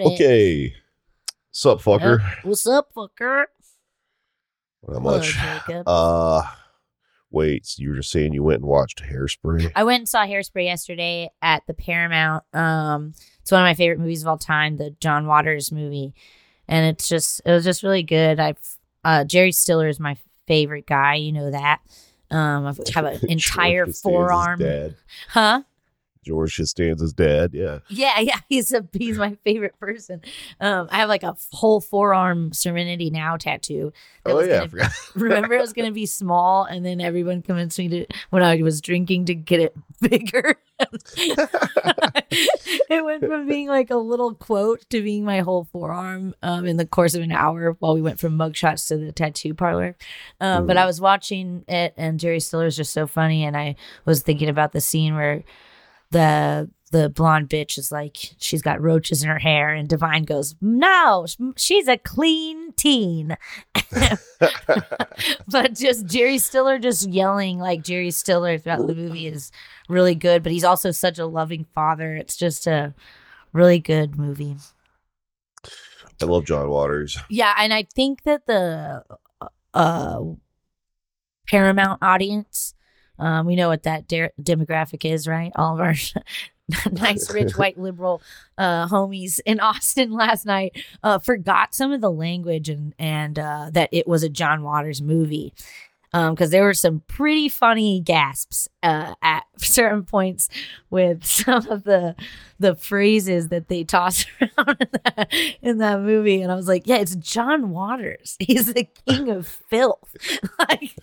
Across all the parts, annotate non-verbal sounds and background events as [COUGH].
Got it. Okay. Sup, fucker? What's up, fucker? Not much. Jacob. Uh, wait. So you were just saying you went and watched Hairspray? I went and saw Hairspray yesterday at the Paramount. Um, it's one of my favorite movies of all time, the John Waters movie, and it's just it was just really good. I've uh, Jerry Stiller is my favorite guy. You know that. Um, I have an [LAUGHS] entire forearm. Huh? George Costanza's dad. Yeah. Yeah, yeah, [LAUGHS] he's a he's my favorite person. Um, I have like a whole forearm Serenity Now tattoo. Oh was yeah. I gonna- [LAUGHS] Remember, it was gonna be small, and then everyone convinced me to when I was drinking to get it [LAUGHS] bigger. it went from being like a little quote to being my whole forearm um, in the course of an hour while we went from mugshots to the tattoo parlor. Um, But I was watching it, and Jerry Stiller is just so funny, and I was thinking about the scene where the the blonde bitch is like she's got roaches in her hair, and Divine goes, "No, she's a clean teen." [LAUGHS] but just Jerry Stiller just yelling like Jerry Stiller throughout the movie is really good. But he's also such a loving father. It's just a really good movie. I love John Waters. Yeah, and I think that the uh Paramount audience, um, we know what that de- demographic is, right? All of our [LAUGHS] nice, rich, [LAUGHS] white liberal uh, homies in [LAUGHS] Austin last night uh, forgot some of the language and and uh, that it was a John Waters movie. Because there were some pretty funny gasps uh, at certain points with some of the the phrases that they toss around in that, in that movie, and I was like, "Yeah, it's John Waters. He's the king of filth." like,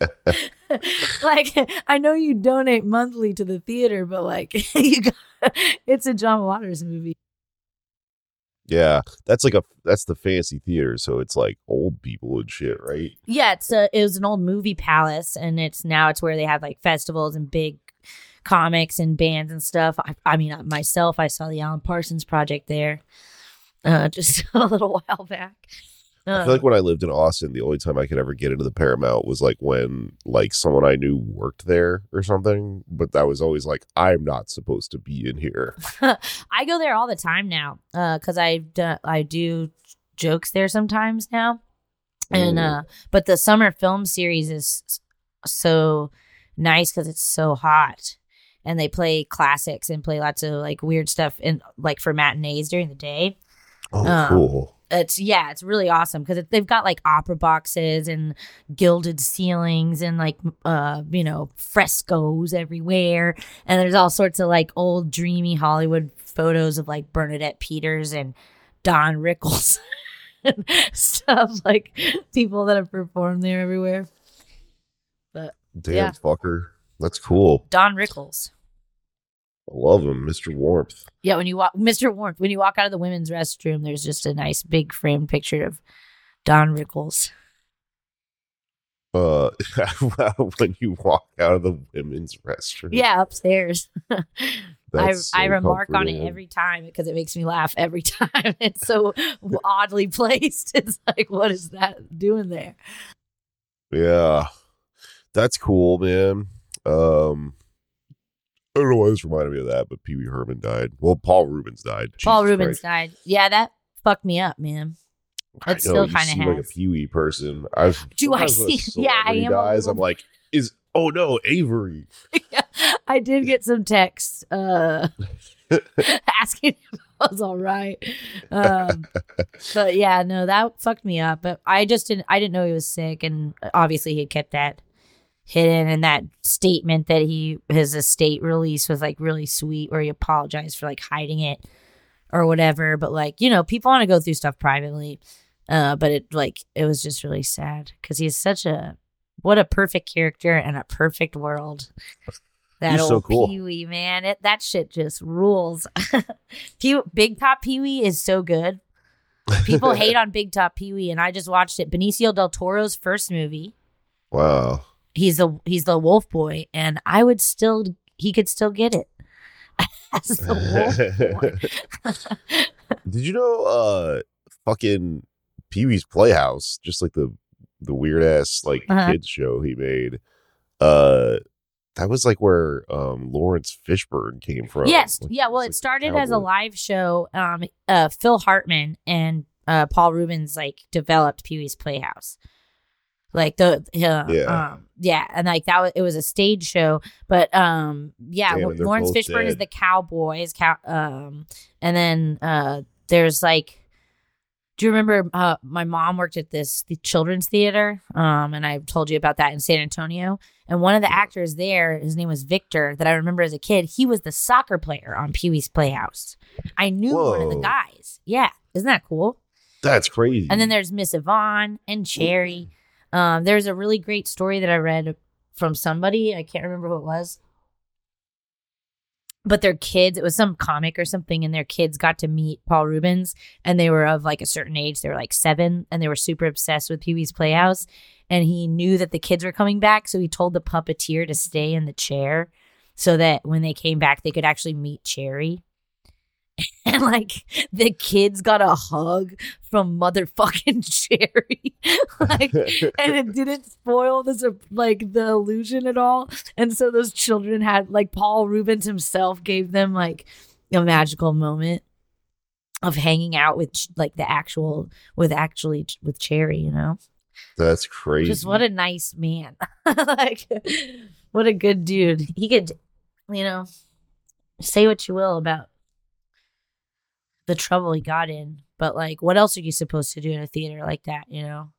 [LAUGHS] like I know you donate monthly to the theater, but like, [LAUGHS] you got, it's a John Waters movie. Yeah, that's like a that's the fancy theater, so it's like old people and shit, right? Yeah, it's a it was an old movie palace, and it's now it's where they have like festivals and big comics and bands and stuff. I, I mean, myself, I saw the Alan Parsons Project there, uh, [LAUGHS] just a little while back. I Uh, feel like when I lived in Austin, the only time I could ever get into the Paramount was like when like someone I knew worked there or something. But that was always like, I'm not supposed to be in here. [LAUGHS] I go there all the time now because I've done I do jokes there sometimes now, and Mm. uh, but the summer film series is so nice because it's so hot, and they play classics and play lots of like weird stuff and like for matinees during the day. Oh, Um, cool. It's yeah, it's really awesome because they've got like opera boxes and gilded ceilings and like uh you know frescoes everywhere, and there's all sorts of like old dreamy Hollywood photos of like Bernadette Peters and Don Rickles [LAUGHS] and stuff like people that have performed there everywhere. But Damn, yeah. fucker. That's cool. Don Rickles. I love him, Mr. Warmth. Yeah, when you walk, Mr. Warmth, when you walk out of the women's restroom, there's just a nice big framed picture of Don Rickles. Uh, [LAUGHS] when you walk out of the women's restroom. Yeah, upstairs. [LAUGHS] I, That's I remark on it every time because it makes me laugh every [LAUGHS] time. It's so oddly placed. It's like, what is that doing there? Yeah, that's cool, man. Um, I don't know why this reminded me of that, but Pee Wee Herman died. Well, Paul Reubens died. Paul Jesus Reubens Christ. died. Yeah, that fucked me up, man. I It know, still you kinda seem like a. Pee Wee person. I've [LAUGHS] Do I sometimes when a see- [LAUGHS] yeah, I celebrity am a Dies, I'm like, is oh no, Avery. [LAUGHS] I did get some texts uh, asking if I was all right. Um, but yeah, no, that fucked me up. But I just didn't. I didn't know he was sick, and obviously he had kept that hidden. And that statement that he his estate release was like really sweet, where he apologized for like hiding it or whatever. But like you know, people want to go through stuff privately. Uh, but it like it was just really sad because he's such a what a perfect character and a perfect world. That He's old so cool. Pee Wee man, it that shit just rules. [LAUGHS] Pee- Big Top Pee Wee is so good. People [LAUGHS] hate on Big Top Pee Wee, and I just watched it. Benicio del Toro's first movie. Wow. He's the he's the Wolf Boy, and I would still he could still get it [LAUGHS] as the Wolf Boy. [LAUGHS] Did you know uh fucking Pee Wee's Playhouse, just like the the weird ass like Uh-huh. kids show he made. Uh that was like where um Laurence Fishburne came from. yes, Like, yeah. Well, it like, started as a live show. Um, uh, Phil Hartman and uh, Paul Reubens like developed Pee Wee's Playhouse. Like the uh, Yeah. um, yeah, and like that was it was a stage show, but um, yeah, Damn, Lo- and they're Laurence Fishburne is the cowboys cow, um, and then uh, there's like, do you remember? Uh, my mom worked at this the children's theater, um, and I told you about that in San Antonio. And one of the actors there, his name was Victor, that I remember as a kid. He was the soccer player on Pee Wee's Playhouse. I knew one of the guys. Yeah, isn't that cool? That's crazy. And then there's Miss Yvonne and Chairry. Um, there's a really great story that I read from somebody. I can't remember who it was. But their kids, it was some comic or something, and their kids got to meet Paul Reubens, and they were of like a certain age. They were like seven, and they were super obsessed with Pee Wee's Playhouse. And he knew that the kids were coming back, so he told the puppeteer to stay in the chair so that when they came back, they could actually meet Chairry. [LAUGHS] And like the kids got a hug from motherfucking [LAUGHS] Chairry. like and it didn't spoil this like the illusion at all. And so those children had like Paul Reubens himself gave them like a magical moment of hanging out with like the actual with actually with Chairry, you know. That's crazy. Just what a nice man. [LAUGHS] like what a good dude. He could you know say what you will about the trouble he got in, but like what else are you supposed to do in a theater like that, you know?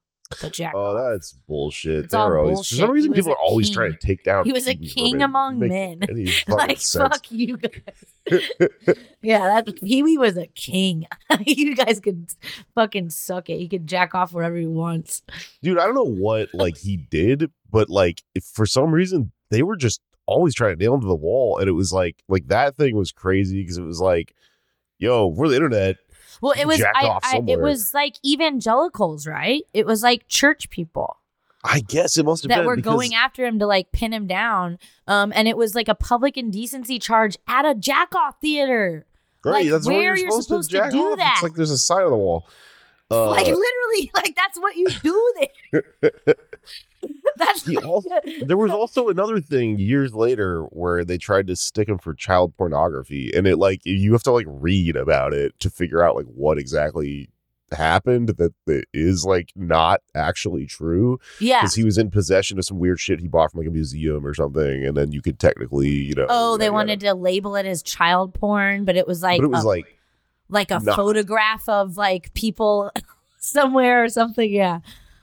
But Jack Oh, that's bullshit. It's They're always, bullshit. For some reason, people are always king. trying to take down. He was a king Herman. among Make men. [LAUGHS] like sense. fuck you guys. [LAUGHS] yeah, that Pee Wee was a king. [LAUGHS] you guys could fucking suck it. He could jack off wherever he wants. dude i don't know what like he did but like if for some reason they were just always trying to nail him to the wall and it was like like that thing was crazy because it was like yo we're the internet Well, it was I, I, it was like evangelicals, right? It was like church people i guess it must have been. that been were because- going after him to like pin him down. Um, and it was like a public indecency charge at a jack off theater. right, like, that's where you're you're supposed, to jack do off. that. it's like there's a sign on the wall [LAUGHS] uh, like literally, like that's what you do there. [LAUGHS] [LAUGHS] that's He [LAUGHS] also- there was also another thing years later where they tried to stick him for child pornography and it like you have to like read about it to figure out like what exactly happened that, that is like not actually true yeah. because he was in possession of some weird shit he bought from like a museum or something and then you could technically you know Oh, they wanted to label it as child porn, but it was like but it was a, like like a not. photograph of like people [LAUGHS] somewhere or something. Yeah,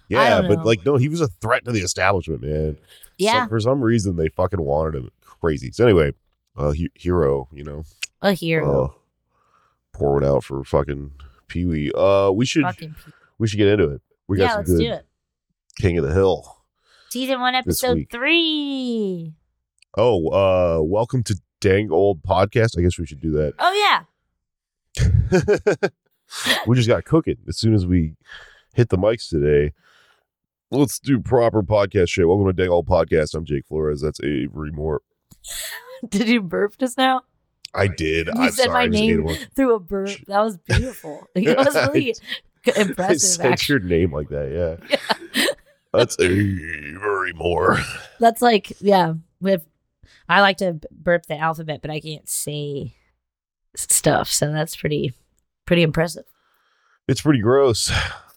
yeah but like no he was a threat to the establishment man yeah, Some- for some reason they fucking wanted him crazy so anyway uh he- hero you know a hero. Uh, pour one out for fucking Pee Wee. Uh, we should Fucking we should get into it. We got yeah, some let's good do it. King of the Hill. Season one, episode three. Oh, uh, welcome to Dang Old Podcast. I guess we should do that. Oh yeah, [LAUGHS] we just got cooking as soon as we hit the mics today. Let's do proper podcast shit. Welcome to Dang Old Podcast. I'm Jake Flores. That's Avery Moore. [LAUGHS] did you burp just now? I did. You I'm said sorry. my I name through a burp. That was beautiful. [LAUGHS] It was really I impressive. said Actually, your name like that. Yeah. That's Avery Moore. [LAUGHS] that's like yeah. With I like to burp the alphabet, but I can't say stuff, so that's pretty pretty impressive. It's pretty gross.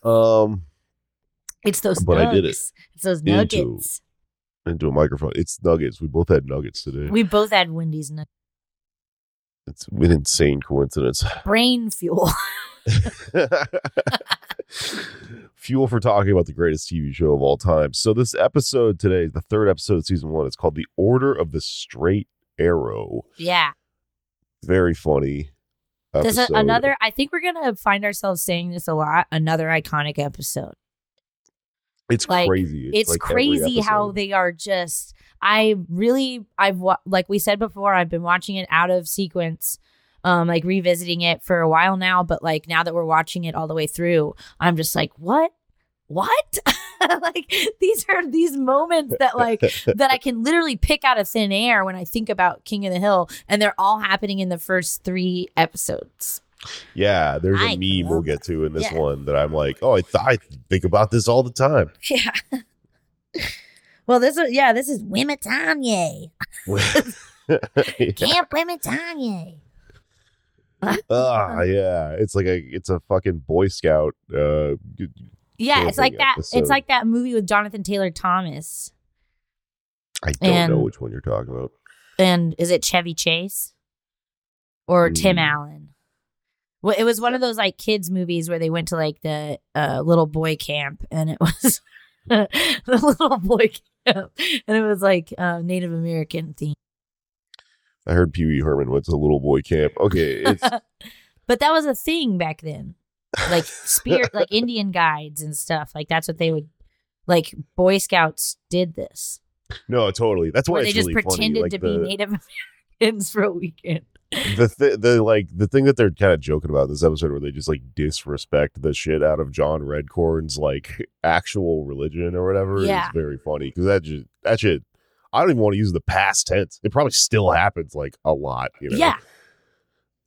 Um, It's those But I did it. It's those nuggets. into into a microphone. It's nuggets. We both had nuggets today. We both had Wendy's nuggets. It's an insane coincidence. [LAUGHS] Brain fuel. [LAUGHS] Fuel for talking about the greatest TV show of all time. So this episode today, the third episode of season one, it's called The Order of the Straight Arrow. yeah. Very funny. This is another I think we're gonna find ourselves saying this a lot. Another iconic episode. It's like, crazy. It's, like crazy how they are just I really I've like we said before, I've been watching it out of sequence. Um, like revisiting it for a while now, but like now that we're watching it all the way through, I'm just like, what? What? [LAUGHS] like these are these moments that like [LAUGHS] that I can literally pick out of thin air when I think about King of the Hill, and they're all happening in the first three episodes. Yeah, there's a I meme we'll get to in this Yeah. one that I'm like, oh, I, th- I think about this all the time. [LAUGHS] Yeah. Well, this is yeah, this is Wematanye. [LAUGHS] Yeah. Camp Wematanye. [LAUGHS] Ah, yeah. It's like a it's a fucking Boy Scout. Uh, Yeah, it's like that. episode. It's like that movie with Jonathan Taylor Thomas. I don't know And- which one you're talking about. And is it Chevy Chase or Tim Mm. Allen? Well, it was one of those like kids movies where they went to like the uh, little boy camp, and it [LAUGHS] was the little boy camp, and it was like uh, Native American theme. I heard Pee Wee Herman went to the little boy camp. Okay, it's [LAUGHS] but that was a thing back then, like spirit, like [LAUGHS] Indian guides and stuff. Like that's what they would, like Boy Scouts did this, no, totally. That's why they it's just really pretended funny. Like to the, be Native Americans for a weekend. The th- the like the thing that they're kind of joking about in this episode, where they just like disrespect the shit out of John Redcorn's like actual religion or whatever, Yeah. is very funny because that just that shit. I don't even want to use the past tense. It probably still happens like a lot. You know? Yeah,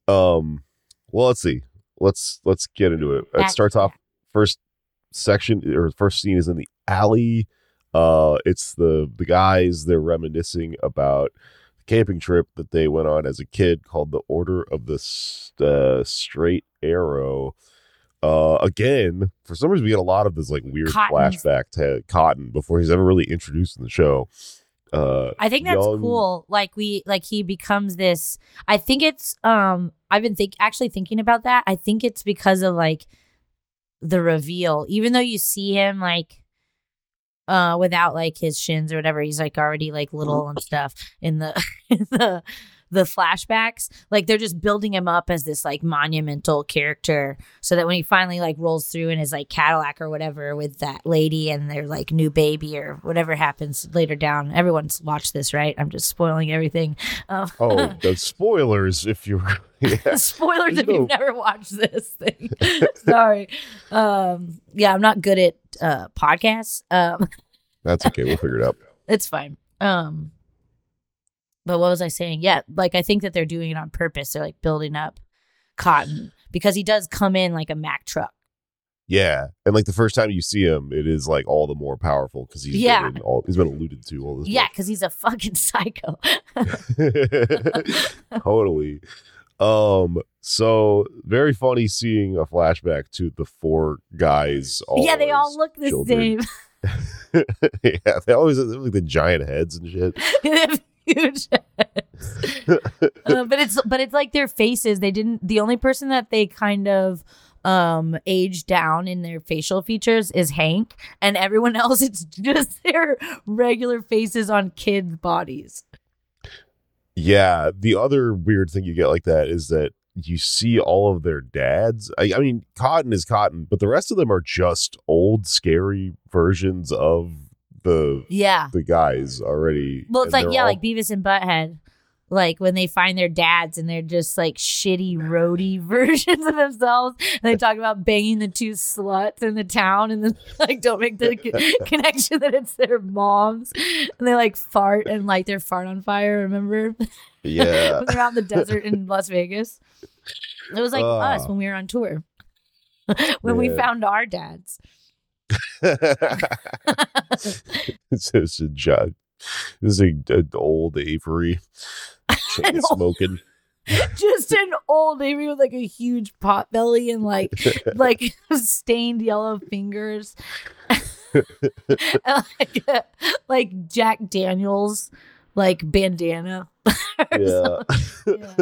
Um. Well, let's see. Let's let's get into it. It starts off first section or first scene is in the alley. Uh, it's the the guys. They're reminiscing about camping trip that they went on as a kid called the Order of the uh, Straight Arrow. Uh, again, for some reason, we get a lot of this like weird Cotton's- flashback to Cotton before he's ever really introduced in the show. Uh, I think that's young- cool. Like we, like he becomes this. I think it's. Um, I've been think actually thinking about that. I think it's because of like the reveal. Even though you see him like, uh, without like his shins or whatever, he's like already like little and stuff in the [LAUGHS] in the the flashbacks. Like they're just building him up as this like monumental character, so that when he finally like rolls through in his like Cadillac or whatever with that lady and their like new baby or whatever happens later down. Everyone's watched this, right? I'm just spoiling everything. Um, Oh, [LAUGHS] the spoilers! If you're [LAUGHS] yeah. [LAUGHS] spoilers There's if no- you've never watched this thing. Sorry. Um, yeah, I'm not good at uh, podcasts. Um, that's okay. We'll figure it out. it's fine. Um, but what was I saying? Yeah, like I think that they're doing it on purpose. They're like building up Cotton because he does come in like a Mack truck. Yeah, and like the first time you see him, it is like all the more powerful because he's Yeah. been all he's been alluded to all this. Yeah, because he's a fucking [LAUGHS] psycho. [LAUGHS] totally. Um. So very funny seeing a flashback to the four guys. All yeah, they all look the children. same. [LAUGHS] yeah, they always have like the giant heads and shit. Huge. [LAUGHS] Uh, but it's but it's like their faces. They didn't. The only person that they kind of um aged down in their facial features is Hank, and everyone [LAUGHS] else it's just their regular faces on kids' bodies. Yeah, the other weird thing you get like that is that you see all of their dads. I, I mean, Cotton is Cotton, but the rest of them are just old, scary versions of the Yeah. the guys already. Well, it's like yeah, all- like Beavis and Butthead. Like when they find their dads and they're just like shitty roadie [LAUGHS] versions of themselves. And they talk about banging the two sluts in the town and then [LAUGHS] like don't make the co- [LAUGHS] connection that it's their moms. And they like fart and light their fart on fire, remember? yeah. when they're out in the desert in Las Vegas. It was like us Ah. when we were on tour. when we found our dads. [LAUGHS] it's just a judge. This is a, an old Avery [LAUGHS] chain smoking. [LAUGHS] Just an old Avery with like a huge pot belly and like like stained yellow fingers. Like, like Jack Daniels like bandana. yeah. yeah.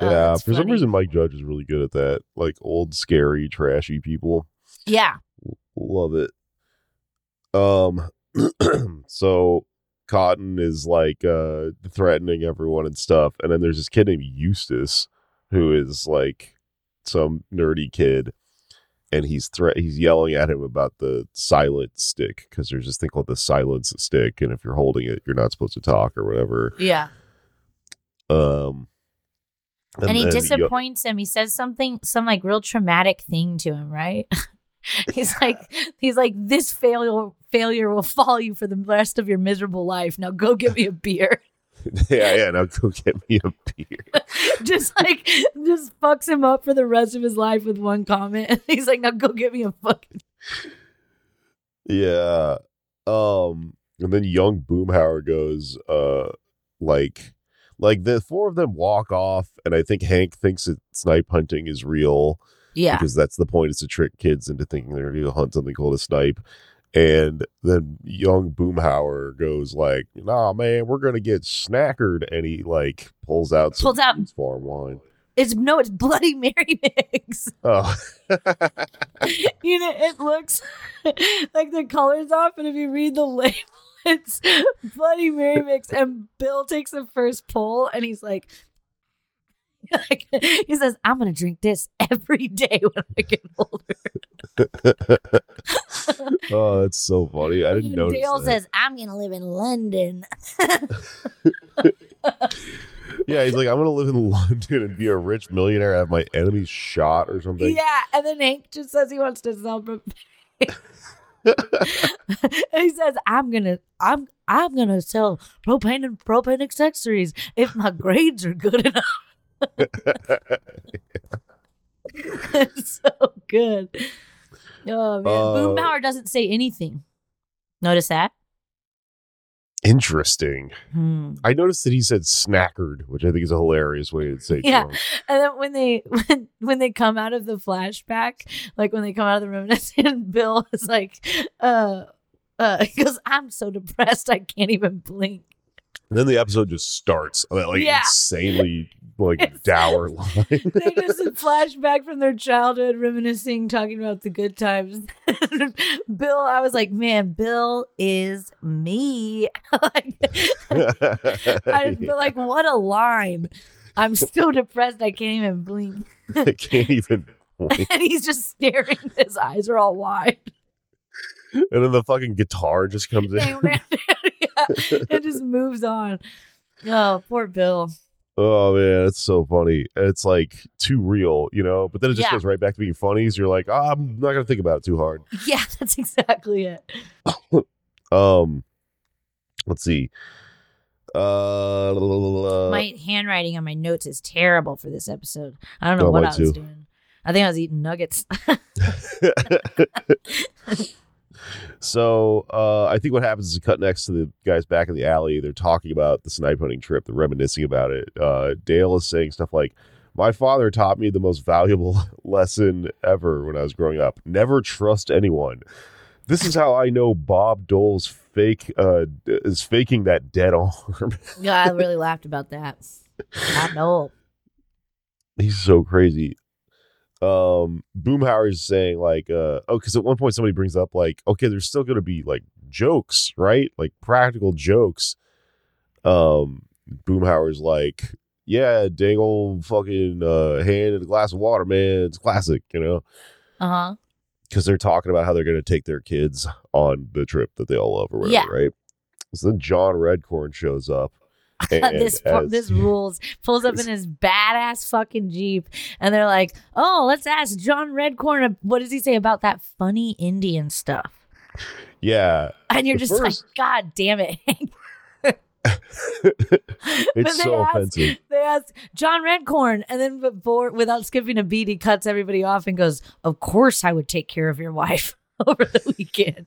Oh, Yeah, that's for some reason, Mike Judge is really good at that. Like old, scary, trashy people. Yeah. Love it. Um, [CLEARS THROAT] so Cotton is like uh threatening everyone and stuff, and then there's this kid named Eustace who is like some nerdy kid, and he's threat he's yelling at him about the silent stick because there's this thing called the silence stick, and if you're holding it, you're not supposed to talk or whatever. Yeah. Um, and, he then Yo- disappoints him. He says something, some like real traumatic thing to him, right? [LAUGHS] [LAUGHS] he's like, he's like, this failure failure will follow you for the rest of your miserable life. Now go get me a beer. [LAUGHS] yeah, yeah. Now go get me a beer. [LAUGHS] just like, just fucks him up for the rest of his life with one comment. he's like, now go get me a fucking. Yeah. Um, and then young Boomhauer goes, uh, like, like the four of them walk off, and I think Hank thinks that snipe hunting is real Yeah. because that's the point is to trick kids into thinking they're going to hunt something called a snipe. And then young Boomhauer goes like, "Nah, man, we're gonna get snackered," and he like pulls out some Pulls out- farm wine. It's no, it's Bloody Mary mix. [LAUGHS] Oh, [LAUGHS] you know, it looks [LAUGHS] like the colors off, and if you read the label, it's Bloody Mary mix. And Bill takes the first pull, and he's like, [LAUGHS] like, he says, "I'm gonna drink this every day when I get older." [LAUGHS] oh, that's so funny. I didn't notice. Dale that. says, "I'm gonna live in London." [LAUGHS] Yeah, he's like, I'm gonna live in London and be a rich millionaire, have my enemies shot or something. yeah, and then Hank just says he wants to sell. pro- he says, "I'm gonna, I'm, I'm gonna sell propane and propane accessories if my grades are good enough." [LAUGHS] so good. Oh man, Uh, Boomhauer doesn't say anything. Notice that? Interesting. Hmm. I noticed that he said snackered, which I think is a hilarious way to say Yeah. drunk. And then when they [LAUGHS] when, when they come out of the flashback, like when they come out of the reminiscent, [LAUGHS] Bill is like, uh, uh, he goes, "I'm so depressed, I can't even blink." And then the episode just starts that like Yeah. insanely like It's- dour line. They just [LAUGHS] flash back from their childhood, reminiscing, talking about the good times. [LAUGHS] Bill, I was like, man, Bill is me. [LAUGHS] like, I but like, what a line! I'm so depressed, I can't even blink. I can't even. wait. And he's just staring. His eyes are all wide. And then the fucking guitar just comes in. yeah, it just moves on. Oh, poor Bill. Oh man, it's so funny. It's like too real, you know. But then it just Yeah. goes right back to being funny. So you're like, oh, I'm not gonna think about it too hard. [LAUGHS] Yeah, that's exactly it. [COUGHS] Um, let's see. Uh, My handwriting on my notes is terrible for this episode. I don't know Oh, what I was too. doing. I think I was eating nuggets. [LAUGHS] [LAUGHS] so uh, I think what happens is a cut next to the guys back in the alley. They're talking about the snipe hunting trip. They're reminiscing about it. Uh, Dale is saying stuff like, "My father taught me the most valuable [LAUGHS] lesson ever when I was growing up: never trust anyone." This is how I know Bob Dole's fake uh, is faking that dead arm. [LAUGHS] yeah, I really laughed about that. I know. He's so crazy. Um, Boomhauer is saying like, uh, oh, because at one point somebody brings up like, okay, there's still gonna be like jokes, right? Like practical jokes. Um, Boomhauer's like, yeah, dang old fucking uh, hand in a glass of water, man. It's classic, you know, Uh huh. because they're talking about how they're gonna take their kids on the trip that they all love or whatever, Yeah. right? So then John Redcorn shows up. [LAUGHS] [LAUGHS] This as- this rules. Pulls up in [LAUGHS] his badass fucking jeep, and they're like, "Oh, let's ask John Redcorn. What does he say about that funny Indian stuff?" yeah, And you're just first- like, "God damn it!" Hank." it's they so ask- offensive. They ask John Redcorn, and then before, without skipping a beat, he cuts everybody off and goes, "Of course, I would take care of your wife." Over the weekend,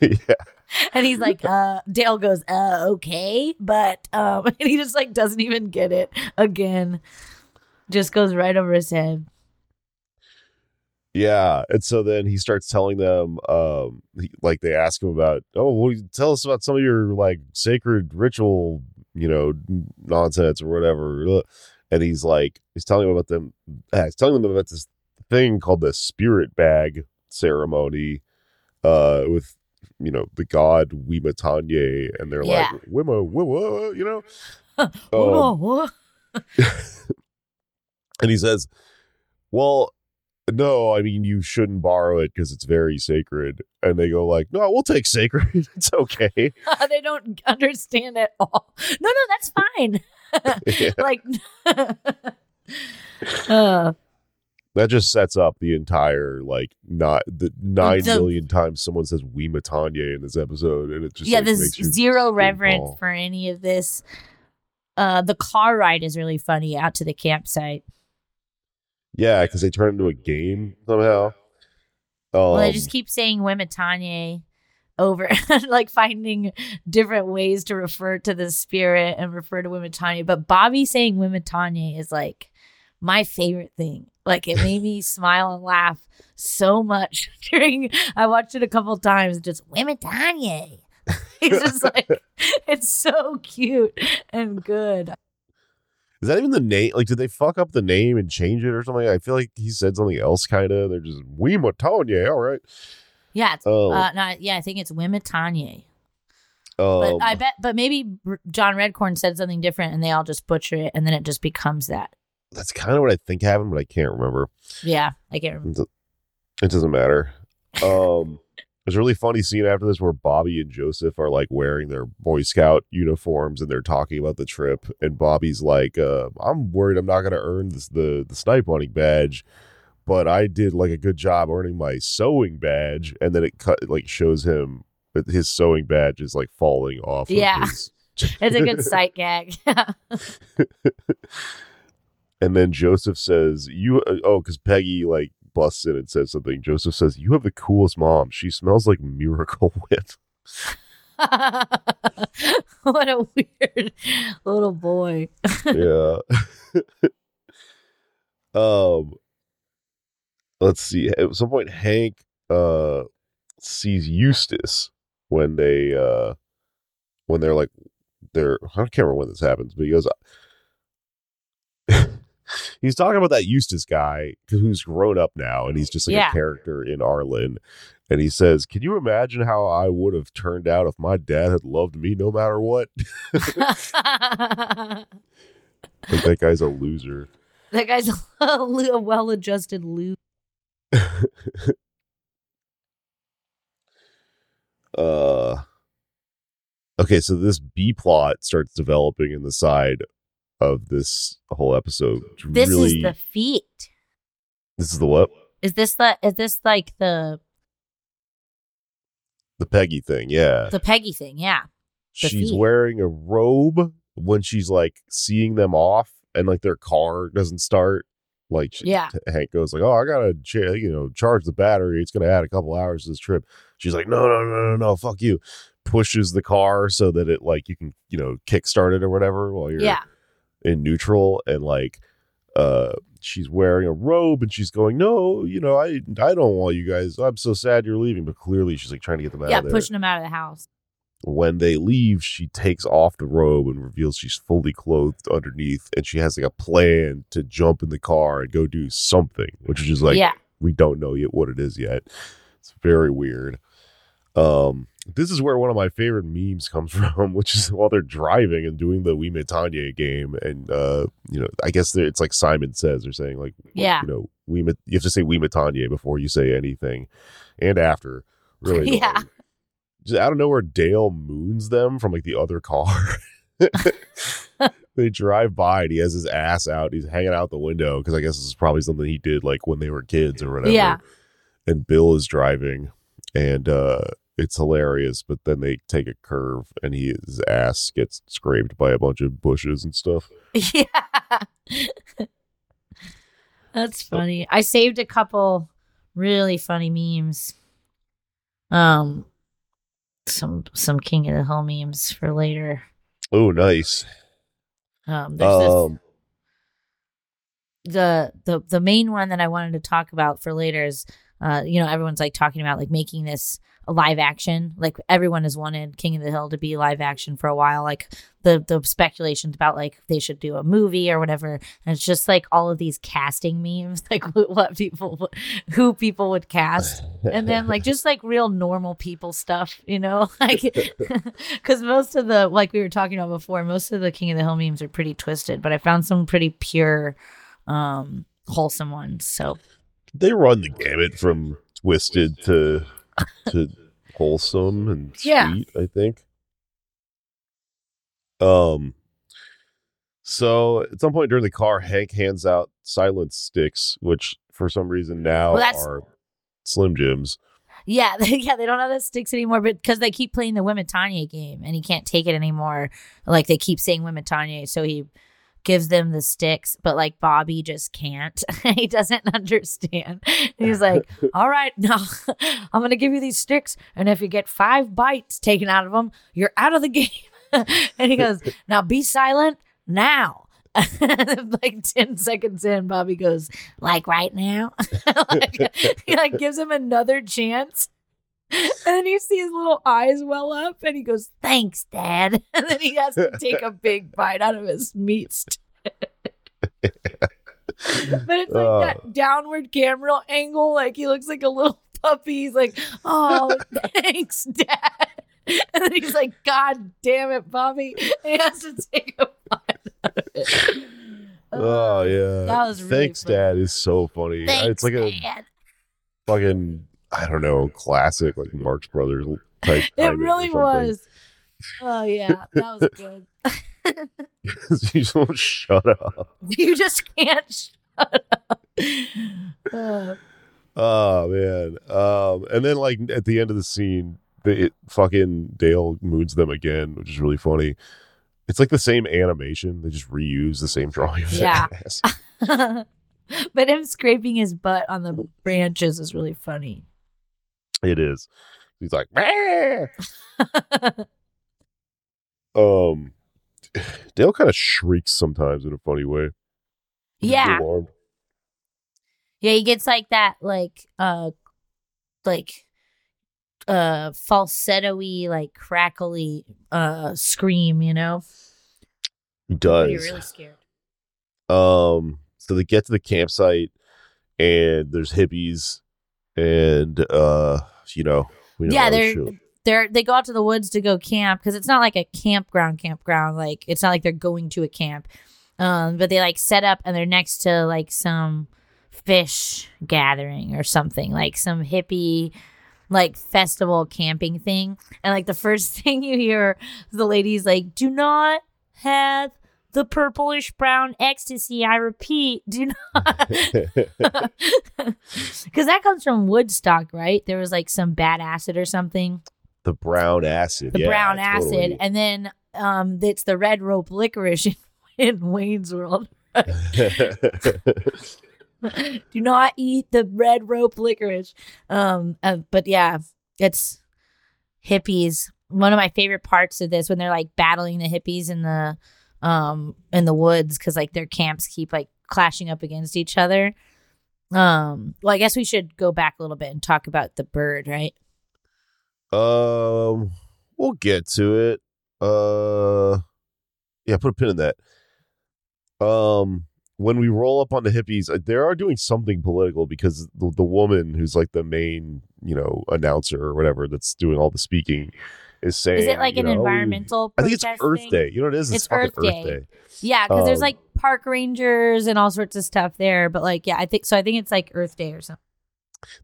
yeah. And he's like, [LAUGHS] "Uh." Dale goes, "Uh, okay," but um, [LAUGHS] and he just like doesn't even get it again. Just goes right over his head. Yeah, and so then he starts telling them, um, he, like they ask him about, oh, well, tell us about some of your like sacred ritual, you know, nonsense or whatever. And he's like, he's telling them about them, uh, he's telling them about this thing called the spirit bag ceremony, uh, with you know the god Wematanye, and they're Yeah. like, Wima, Wima, you know. [LAUGHS] Um. [LAUGHS] And he says, Well, no, I mean, you shouldn't borrow it because it's very sacred. And they go, like, No, we'll take sacred. [LAUGHS] it's okay. they don't understand at all. No, no, that's fine. Like, uh, That just sets up the entire, like, not the nine The- million times someone says Wematanye in this episode. And it just, yeah, like, there's zero reverence crawl. for any of this. Uh, the car ride is really funny out to the campsite. Yeah, because they turn into a game somehow. well, they Um, just keep saying Wematanye over, [LAUGHS] like finding different ways to refer to the spirit and refer to Wematanye. But Bobby saying Wematanye is like my favorite thing. Like it made me [LAUGHS] smile and laugh so much [LAUGHS] during. I watched it a couple times. Just Wematanye. He's [LAUGHS] just like it's so cute and good. Is that even the name? Like, did they fuck up the name and change it or something? I feel like he said something else, kind of. They're just Wema Tanya. All right. Yeah, it's, Oh, uh, no, yeah, I think it's Wematanye. um, But I bet, but maybe John Redcorn said something different, and they all just butcher it, and then it just becomes that. That's kind of what I think happened, but I can't remember. Yeah, I can't remember. It doesn't matter. [LAUGHS] Um, there's a really funny scene after this where Bobby and Joseph are like wearing their Boy Scout uniforms and they're talking about the trip. And Bobby's like, uh, "I'm worried I'm not going to earn this, the the snipe hunting badge, but I did like a good job earning my sewing badge." And then it cut like shows him that his sewing badge is like falling off. of Yeah. his- [LAUGHS] It's a good [LAUGHS] sight gag. And then Joseph says, "You uh, oh, because Peggy like busts in and says something." Joseph says, "You have the coolest mom. She smells like Miracle [LAUGHS] Whip." [LAUGHS] what a weird little boy. yeah. [LAUGHS] um. Let's see. At some point, Hank uh sees Eustace when they uh when they're like they're I can't remember when this happens, but he goes. He's talking about that Eustace guy who's grown up now, and he's just like Yeah. a character in Arlen. And he says, "Can you imagine how I would have turned out if my dad had loved me no matter what?" that [LAUGHS] [LAUGHS] like that guy's a loser. That guy's a, [LAUGHS] well-adjusted loop. uh okay so this b plot starts developing in the side of this whole episode This really is the feet. this is the what Is this the? Is this like the the peggy thing yeah the Peggy thing? Yeah. the she's feet. wearing a robe when she's like seeing them off and like their car doesn't start like she- Yeah. hank goes like oh i gotta ch- you know charge the battery it's gonna add a couple hours to this trip she's like no no no no no fuck you pushes the car so that it like you can you know kickstart it or whatever while you're Yeah. In neutral and like uh she's wearing a robe and she's going no you know i i don't want you guys i'm so sad you're leaving but clearly she's like trying to get them out Yeah. of there Pushing them out of the house. when they leave she takes off the robe and reveals she's fully clothed underneath and she has like a plan to jump in the car and go do something which is just like yeah. we don't know yet what it is yet it's very weird um this is where one of my favorite memes comes [LAUGHS] from which is while they're driving and doing the Wematanye game and uh you know i guess it's like simon says they're saying like Yeah. you know we met you have to say Wematanye before you say anything and after really [LAUGHS] Yeah. annoying. just out of nowhere dale moons them from like the other car [LAUGHS] they drive by and he has his ass out he's hanging out the window because i guess this is probably something he did like when they were kids or whatever Yeah. and bill is driving and uh it's hilarious but then they take a curve and he his ass gets scraped by a bunch of bushes and stuff [LAUGHS] Yeah. [LAUGHS] That's funny. I saved a couple really funny memes. Um some some King of the Hill memes for later. oh nice Um there's this um the the the main one that I wanted to talk about for later is uh you know everyone's like talking about like making this a live action. Like everyone has wanted King of the Hill to be live action for a while. Like the the speculations about like they should do a movie or whatever. And it's just like all of these casting memes [LAUGHS] like what, what people who people would cast. [LAUGHS] And then like just like real normal people stuff you know? [LAUGHS] Like because most of the like we were talking about before most of the king of the hill memes are pretty twisted but i found some pretty pure um wholesome ones. So they run the gamut from twisted to to [LAUGHS] wholesome and sweet Yeah. i think. Um so at some point during the car hank hands out silence sticks which for some reason now Well, are slim jims. Yeah they, [LAUGHS] yeah they don't have the sticks anymore but because they keep playing the Wematanye game and he can't take it anymore. Like they keep saying Wematanye so he gives them the sticks, but like Bobby just can't. [LAUGHS] he doesn't understand. He's like, [LAUGHS] "All right, [LAUGHS] now I'm going to give you these sticks, and if you get five bites taken out of them, you're out of the game." and he goes, "Now be silent now." like 10 seconds in, Bobby goes, like right now. like, he like gives him another chance. [LAUGHS] And then you see his little eyes well up and he goes, Thanks, Dad. [LAUGHS] And then he has to take a [LAUGHS] big bite out of his meat stick. but it's like Oh. that downward camera angle. Like he looks like a little puppy. He's like, Oh, thanks, Dad. And then he's like, God damn it, Bobby. And he has to take a bite out of it. Oh uh, yeah, that was really thanks, funny. Dad is so funny. Thanks, it's like a Dad. fucking I don't know classic like Marx Brothers type. It really was. Oh yeah, that was good. [LAUGHS] [LAUGHS] you just won't shut up. you just can't shut up. Oh man. Um, and then like at the end of the scene, the it, fucking Dale moons them again, which is really funny. It's like the same animation. They just reuse the same drawing. Of Yeah. [LAUGHS] but him scraping his butt on the branches is really funny. It is. He's like, [LAUGHS] um, [SIGHS] Dale kind of shrieks sometimes in a funny way. He's yeah. alarmed. Yeah, he gets like that like uh like uh falsetto-y, like crackly uh scream, you know? He does. You're really scared. Um, so they get to the campsite, and there's hippies, and uh, you know, we Yeah, they're they're they go out to the woods to go camp because it's not like a campground campground like it's not like they're going to a camp. Um but they like set up and they're next to like some Phish gathering or something like some hippie like festival camping thing. And like the first [LAUGHS] thing you hear the ladies like do not have the purplish brown ecstasy i repeat do not [LAUGHS] because that comes from woodstock right there was like some bad acid or something the brown acid, the yeah, brown totally. acid, and then um, it's the red rope licorice in, [LAUGHS] in Wayne's World. [LAUGHS] Do not eat the red rope licorice. Um, uh, but yeah, it's hippies. One of my favorite parts of this when they're like battling the hippies in the um in the woods because like their camps keep like clashing up against each other. Um, well, I guess we should go back a little bit and talk about the bird, right? Um, we'll get to it. Uh, yeah, put a pin in that. Um, when we roll up on the hippies, uh, they are doing something political because the, the woman who's like the main, you know, announcer or whatever that's doing all the speaking is saying, Is it like an know, environmental? I think it's Earth? Day. You know what it is? It's fucking Earth Day. Yeah, because there's Um, like park rangers and all sorts of stuff there. But like, yeah, I think so. I think it's like Earth Day or something.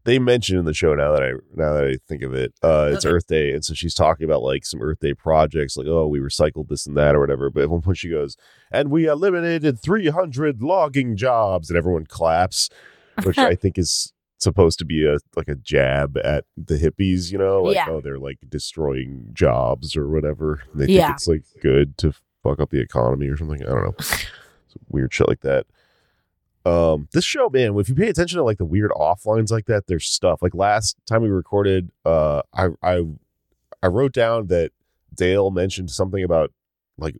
they mentioned in the show now that I now that I think of it, uh, it's Okay. Earth Day, and so she's talking about like some Earth Day projects, like oh we recycled this and that or whatever. But at one point she goes, and we eliminated three hundred logging jobs, and everyone claps, which [LAUGHS] I think is supposed to be a like a jab at the hippies, you know, like Yeah. oh they're like destroying jobs or whatever. They think Yeah. it's like good to fuck up the economy or something. I don't know, [LAUGHS] Some weird shit like that um this show man if you pay attention to like the weird offlines like that there's stuff like last time we recorded uh i i i wrote down that dale mentioned something about like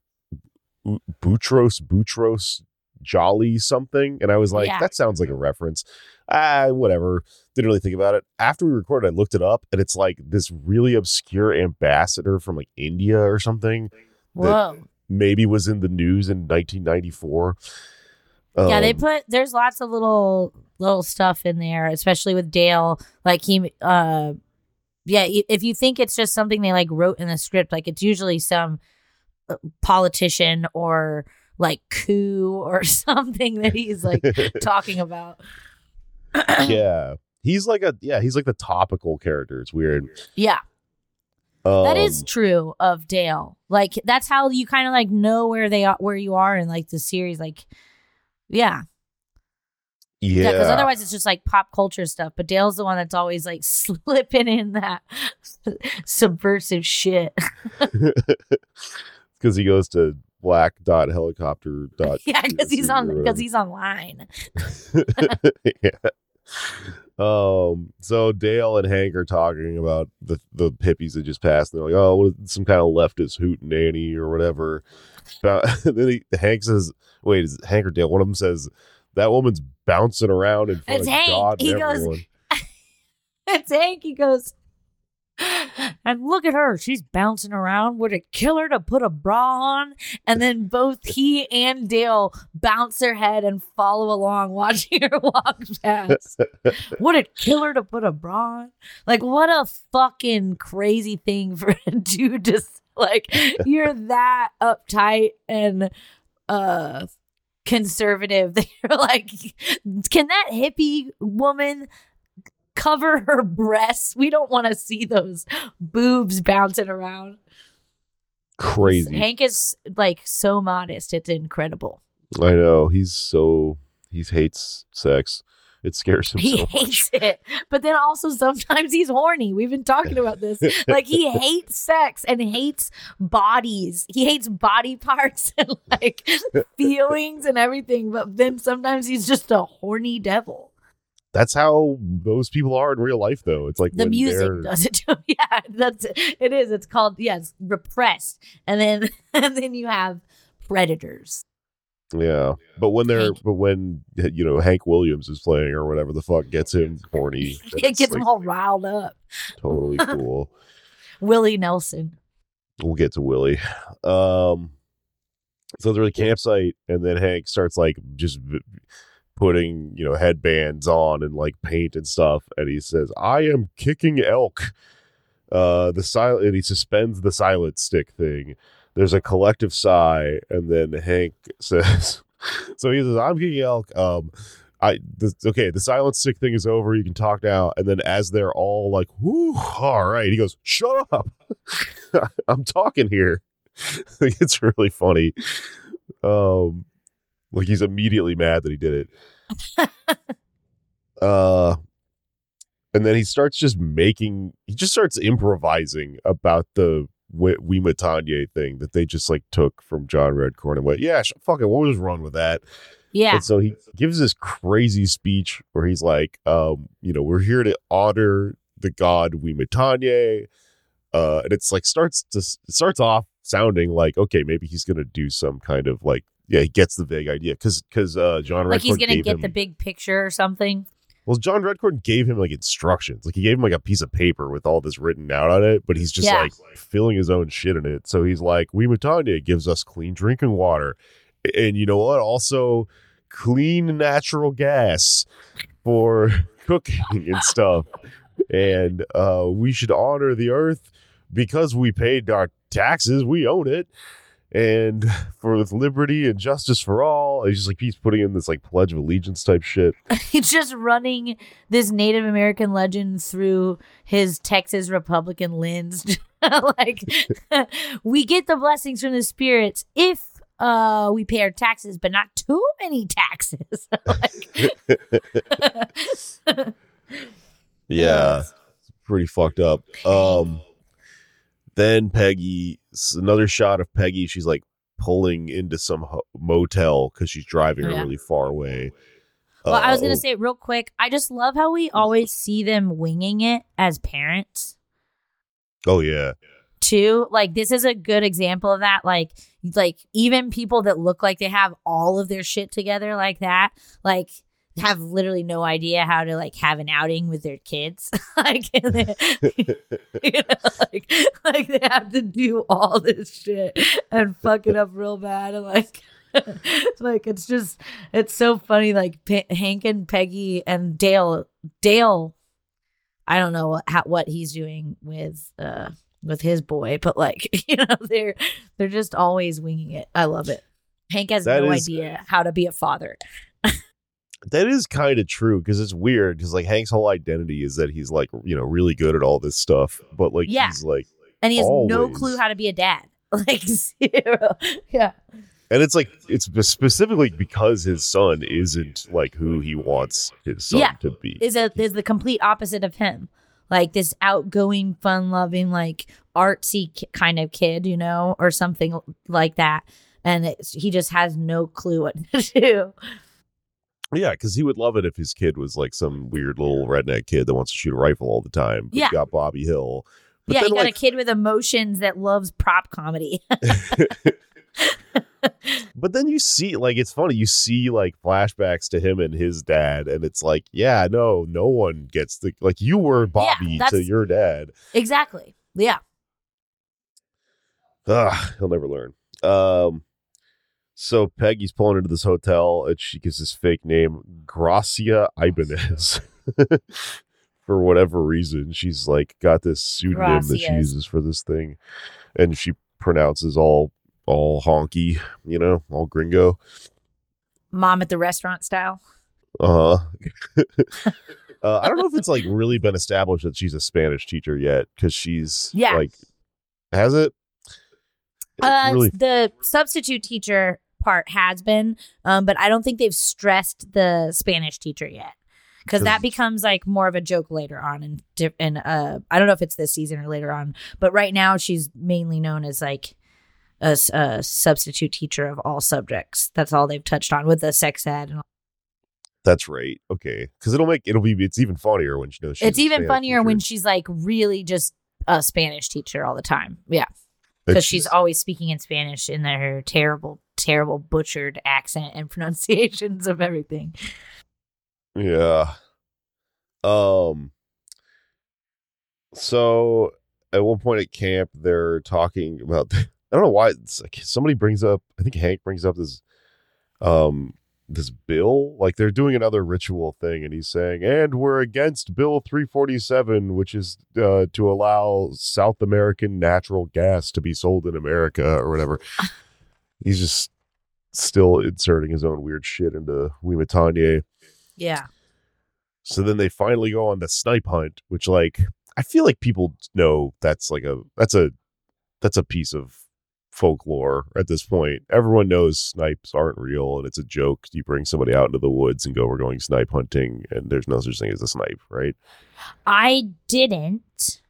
boutros boutros Ghali something and i was like Yeah. that sounds like a reference ah whatever didn't really think about it after we recorded i looked it up and it's like this really obscure ambassador from like india or something Whoa. maybe was in the news in 1994 yeah, they Um, put there's lots of little little stuff in there, especially with Dale. Like he, uh, yeah. If you think it's just something they like wrote in the script, like it's usually some uh, politician or like coup or [LAUGHS] something that he's like [LAUGHS] talking about. [CLEARS THROAT] yeah he's like a yeah he's like the topical character it's weird Yeah. That is Um, true of Dale. Like that's how you kind of like know where they are, where you are in like the series. Like, yeah, yeah. Because yeah otherwise, it's just like pop culture stuff. But Dale's the one that's always like [LAUGHS] slipping in that subversive shit. because he goes to black dot helicopter dot. [LAUGHS] yeah, because he's on because he's online. [LAUGHS] yeah. Um. So Dale and Hank are talking about the the hippies that just passed. And they're like, "Oh, what is some kind of leftist hoot nanny or whatever." [LAUGHS] Then he, Hank says, "Wait, is Hank or Dale?" One of them says, "That woman's bouncing around in front It's of Hank. God and He goes, everyone." It's Hank. He goes, and look at her. She's bouncing around. Would it kill her to put a bra on? And then both he and Dale bounce their head and follow along, [LAUGHS] watching her walk past. Would it kill her to put a bra on? Like, what a fucking crazy thing for [LAUGHS] a dude to like. You're that uptight and uh conservative [LAUGHS] that you're like, can that hippie woman cover her breasts? We don't want to see those boobs bouncing around. Crazy. Hank is like so modest. It's incredible. I know he's so he hates sex. It scares him He so hates it. But then also sometimes he's horny. We've been talking about this. [LAUGHS] Like he hates sex and hates bodies. He hates body parts and like [LAUGHS] feelings and everything. But then sometimes he's just a horny devil. That's how those people are in real life, though. It's like the music they're- does it too. [LAUGHS] Yeah, that's it is. It's called yeah, repressed. And then [LAUGHS] and then you have predators. Yeah, but when they're Hank. but when you know Hank Williams is playing or whatever the fuck gets him [LAUGHS] horny, It gets like, them all riled up. totally cool. Willie Nelson. we'll get to Willie. Um, so they're at the campsite, and then Hank starts like just putting you know headbands on and like paint and stuff, and he says, "I am kicking elk." Uh, the silent and he suspends the silent stick thing. There's a collective sigh, and then Hank [LAUGHS] says, "So he says, I'm kicking elk." Um, I this, okay, the silent stick thing is over. You can talk now. And then as they're all like, "Whoo, all right," he goes, "Shut up." [LAUGHS] I'm talking here. [LAUGHS] it's really funny. Um, like he's immediately mad that he did it. [LAUGHS] uh, and then he starts just making. He just starts improvising about the we Wematanye thing that they just like took from John Redcorn and went, "Yeah, sh- fuck it, what was wrong with that." Yeah. And so he gives this crazy speech where he's like, um, you know, we're here to honor the god Wematanye. Uh, and it's like starts to it starts off sounding like okay, maybe he's gonna do some kind of like yeah, he gets the vague idea because because uh, John like he's gonna get him, the big picture or something. well, John Redcorn gave him like instructions, like he gave him like a piece of paper with all this written out on it, but he's just Yeah. like filling his own shit in it. So he's like, "We Wematanye gives us clean drinking water, and you know what? Also, clean natural gas for [LAUGHS] cooking and stuff. And uh, we should honor the earth because we paid our taxes. We own it. And [LAUGHS] for with liberty and justice for all, it's just like he's putting in this like Pledge of Allegiance type shit. [LAUGHS] He's just running this Native American legend through his Texas Republican lens. [LAUGHS] like we get the blessings from the spirits if uh we pay our taxes, but not too many taxes. like, Yeah, it's pretty fucked up. Um, then Peggy, another shot of Peggy. She's like pulling into some ho- motel because she's driving Oh, yeah. really far away. well, I was gonna say it real quick. I just love how we always see them winging it as parents. Oh yeah, too like this is a good example of that like like even people that look like they have all of their shit together like that like have literally no idea how to like have an outing with their kids. [LAUGHS] Like, they- [LAUGHS] you know, like like they have to do all this shit and fuck it up real bad and like [LAUGHS] like it's just it's so funny like P- hank and peggy and dale dale i don't know what, how, what he's doing with uh with his boy but like you know they're they're just always winging it. I love it. Hank has That no is- idea how to be a father that is kind of true because it's weird because like Hank's whole identity is that he's like you know really good at all this stuff, but like Yeah. he's like, and he has no clue how to be a dad [LAUGHS] like zero yeah and it's like it's specifically because his son isn't like who he wants his son Yeah. to be. is a is the complete opposite of him like this outgoing fun loving like artsy ki- kind of kid you know or something like that and it's, he just has no clue what [LAUGHS] to do. Yeah, because he would love it if his kid was like some weird little redneck kid that wants to shoot a rifle all the time. But Yeah. you got Bobby Hill. But yeah, then, you got like, a kid with emotions that loves prop comedy. [LAUGHS] [LAUGHS] but then you see like it's funny you see like flashbacks to him and his dad and it's like yeah no no one gets the like you were bobby to your dad exactly. Yeah. Ugh, he'll never learn um so peggy's pulling into this hotel and she gives this fake name gracia ibanez [LAUGHS] for whatever reason she's like got this pseudonym that she uses for this thing and she pronounces all all honky you know all gringo Mom at the restaurant style. Uh huh. [LAUGHS] uh, I don't know if it's like really been established that she's a Spanish teacher yet, because she's Yeah. like, has it? Uh, really, the substitute teacher part has been, um, but I don't think they've stressed the Spanish teacher yet, because that becomes like more of a joke later on. And and uh, I don't know if it's this season or later on, but right now she's mainly known as like a substitute teacher of all subjects. That's all they've touched on with the sex ed. And all. that's right. Okay, because it'll make it'll be it's even funnier when she knows. She's It's even funnier when she's like really just a Spanish teacher all the time. Yeah. Because she's always speaking in Spanish in her terrible, terrible butchered accent and [LAUGHS] pronunciations of everything. yeah. Um. So at one point at camp, they're talking about. I don't know why. It's like somebody brings up. I think Hank brings up this. Um. This bill, like they're doing another ritual thing, and he's saying, "And we're against Bill 347, which is uh, to allow South American natural gas to be sold in America or whatever." [LAUGHS] he's just still inserting his own weird shit into Wematanye. Yeah. So then they finally go on the snipe hunt, which like I feel like people know that's like a that's a that's a piece of folklore at this point. Everyone knows snipes aren't real and it's a joke. You bring somebody out into the woods and go, We're going snipe hunting, and there's no such thing as a snipe, right? I didn't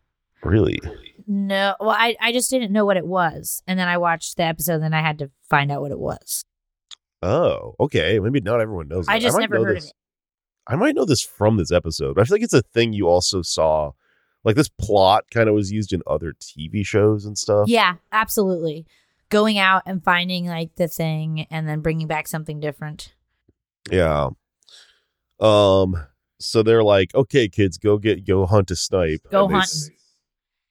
Really? No. Well, I, I just didn't know what it was. And then I watched the episode and then I had to find out what it was. Oh, okay. Maybe not everyone knows. I that. just might never know heard this. of it. I might know this from this episode, but I feel like it's a thing you also saw. Like this plot kind of was used in other TV shows and stuff. Yeah, absolutely. Going out and finding like the thing and then bringing back something different. Yeah. Um. So they're like, okay, kids, go get go hunt a snipe. Go And hunt. s-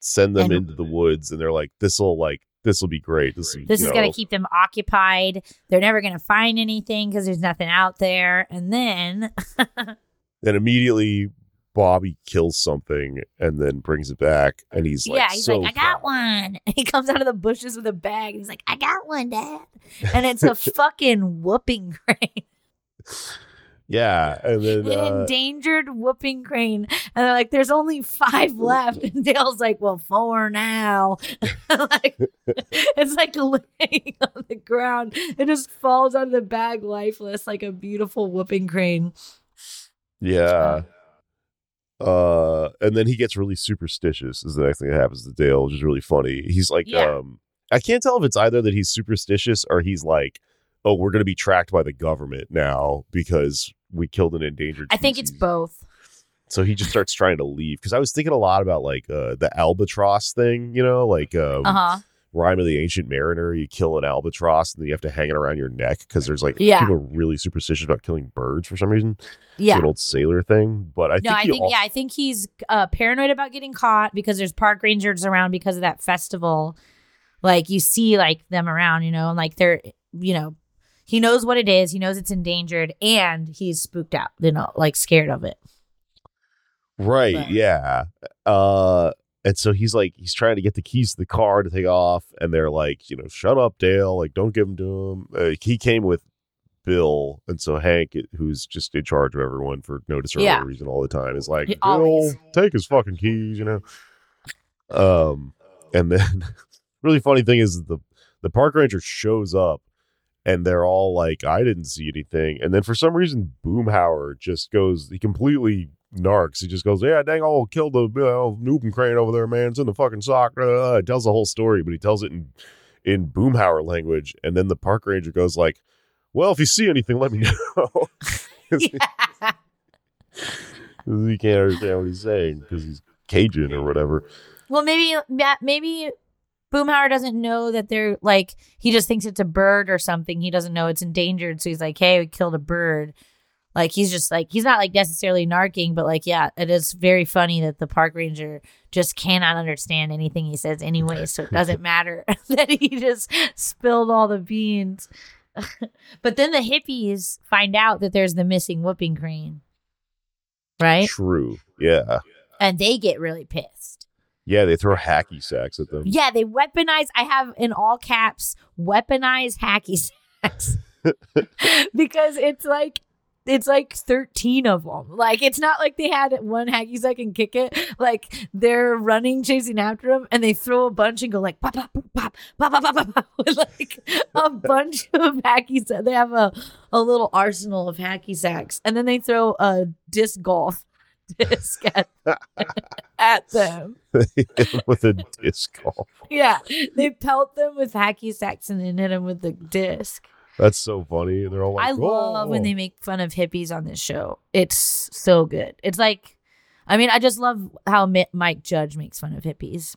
Send them And- into the woods, and they're like, this will like this will be great. This, This is gonna keep them occupied. They're never going to find anything because there's nothing out there. And then [LAUGHS] Then immediately, Bobby kills something and then brings it back, and he's like, yeah, he's so like, I got proud. one. And [LAUGHS] he comes out of the bushes with a bag. And he's like, I got one, Dad. And it's a [LAUGHS] fucking whooping crane, Yeah, [LAUGHS] and then an uh, endangered whooping crane. And they're like, there's only five [LAUGHS] left. And Dale's like, well, four now. [LAUGHS] like, it's like laying on the ground. It just falls out of the bag lifeless like a beautiful whooping crane. Yeah. Uh, and then he gets really superstitious. Is the next thing that happens to Dale, which is really funny. He's like, Yeah. um, I can't tell if it's either that he's superstitious or he's like, oh, we're going to be tracked by the government now because we killed an endangered. I think it's both. So he just starts trying to leave because I was thinking a lot about like uh, the albatross thing, you know, like um, Uh huh. Rhyme of the Ancient Mariner. You kill an albatross and then you have to hang it around your neck because there's like Yeah. people are really superstitious about killing birds for some reason. It's Yeah. an old sailor thing, but I No, think I think yeah, I think he's uh, paranoid about getting caught because there's park rangers around because of that festival. Like you see like them around, you know, and like they're you know, he knows what it is, he knows it's endangered, and he's spooked out, you know, like scared of it. Right. But- Yeah. Uh and so he's like he's trying to get the keys to the car to take off and they're like, you know, shut up, Dale, like don't give them to him. Uh, he came with Bill and so Hank who's just in charge of everyone for no discernible Yeah. reason all the time is like, Bill, always- take his fucking keys, you know. Um and then [LAUGHS] really funny thing is the the park ranger shows up and they're all like, I didn't see anything. And then for some reason, Boomhauer just goes, he completely narcs. He just goes, Yeah, dang, I'll kill the you know, Newton crane over there, man. It's in the fucking sock. Uh, he tells the whole story, but he tells it in in Boomhauer language, and then the park ranger goes like, "Well, if you see anything, let me [LAUGHS] know." [LAUGHS] yeah. [LAUGHS] he can't understand what he's saying because he's Cajun or whatever. Well, maybe maybe Boomhauer doesn't know that they're like he just thinks it's a bird or something. He doesn't know it's endangered, so he's like, "Hey, we killed a bird." Like he's just like he's not like necessarily narking, but like yeah, it is very funny that the park ranger just cannot understand anything he says anyway, so it doesn't [LAUGHS] matter [LAUGHS] that he just spilled all the beans. [LAUGHS] but then the hippies find out that there's the missing whooping crane. Right? True. Yeah. And they get really pissed. Yeah, they throw hacky sacks at them. Yeah, they weaponize. I have in all caps weaponize hacky [LAUGHS] sacks [LAUGHS] because it's like it's like 13 of them. Like it's not like they had one hacky sack and kick it. Like they're running, chasing after them and they throw a bunch and go like pop, pop, pop, pop, pop, pop, pop, pop [LAUGHS] with like a bunch of hacky sacks. They have a, a little arsenal of hacky sacks, and then they throw a disc golf disc at, at [LAUGHS] them. with a disc golf. Yeah, they pelt them with hacky sacks and then hit them with the disc. That's so funny. And they're all like, I love when "Oh." they make fun of hippies on this show. It's so good. It's like, I mean, I just love how Mi- Mike Judge makes fun of hippies.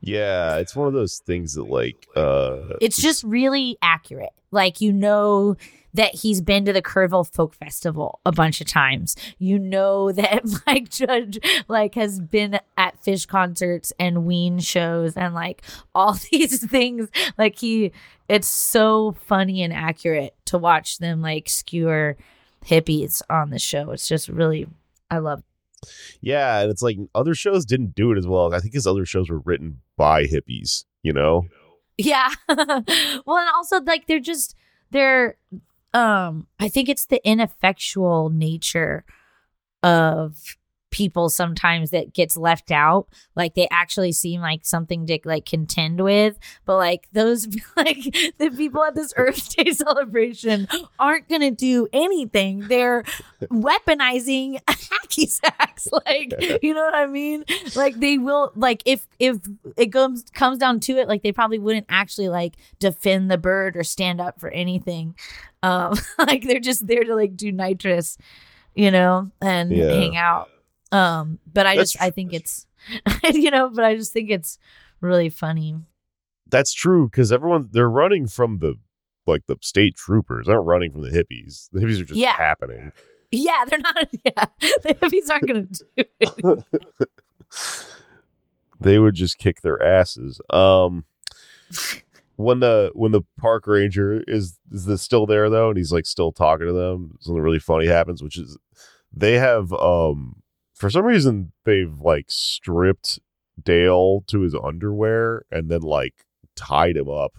Yeah, it's one of those things that like uh It's just really accurate. Like, you know that he's been to the Kerrville Folk Festival a bunch of times. You know [LAUGHS] that Mike Judge like has been at Phish concerts and Ween shows and like all [LAUGHS] these things. Like he it's so funny and accurate to watch them like skewer hippies on the show. It's just really I love yeah, and it's like other shows didn't do it as well. I think his other shows were written by hippies, you know? Yeah. [LAUGHS] well, and also like they're just they're um I think it's the ineffectual nature of people sometimes that gets left out. Like they actually seem like something to like contend with but like those [LAUGHS] like the people at this earth day [LAUGHS] celebration aren't gonna do anything. They're weaponizing [LAUGHS] hacky sacks. Like you know what i mean? Like they will like if if it comes comes down to it like they probably wouldn't actually like defend the bird or stand up for anything um [LAUGHS] like they're just there to like do nitrous you know and Yeah. hang out um but i That's just i think it's [LAUGHS] you know but i just think it's really funny That's true because everyone they're running from the like the state troopers. They're not running from the hippies. The hippies are just Yeah. happening. yeah they're not [LAUGHS] yeah the hippies aren't gonna do it they would just kick their asses. Um when the when the park ranger is is this still there though, and he's like still talking to them, something really funny happens, which is they have um for some reason they've like stripped Dale to his underwear and then like tied him up.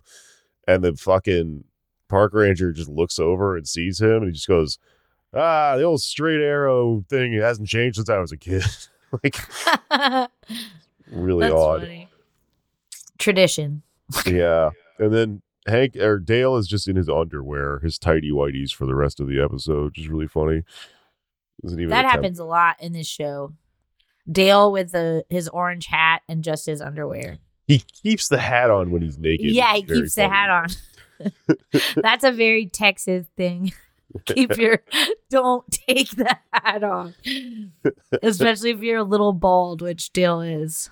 And the fucking park ranger just looks over and sees him and he just goes, Ah, the old straight arrow thing hasn't changed since I was a kid. [LAUGHS] like [LAUGHS] really That's odd. funny. tradition Yeah. And then Hank or Dale is just in his underwear, his tidy whities for the rest of the episode, which is really funny. Doesn't even that attempt- happens a lot in this show dale with the his orange hat and just his underwear He keeps the hat on when he's naked. Yeah, he keeps the hat on. [LAUGHS] That's a very Texas thing. [LAUGHS] Keep your don't take the hat off. Especially if you're a little bald, which Dale is.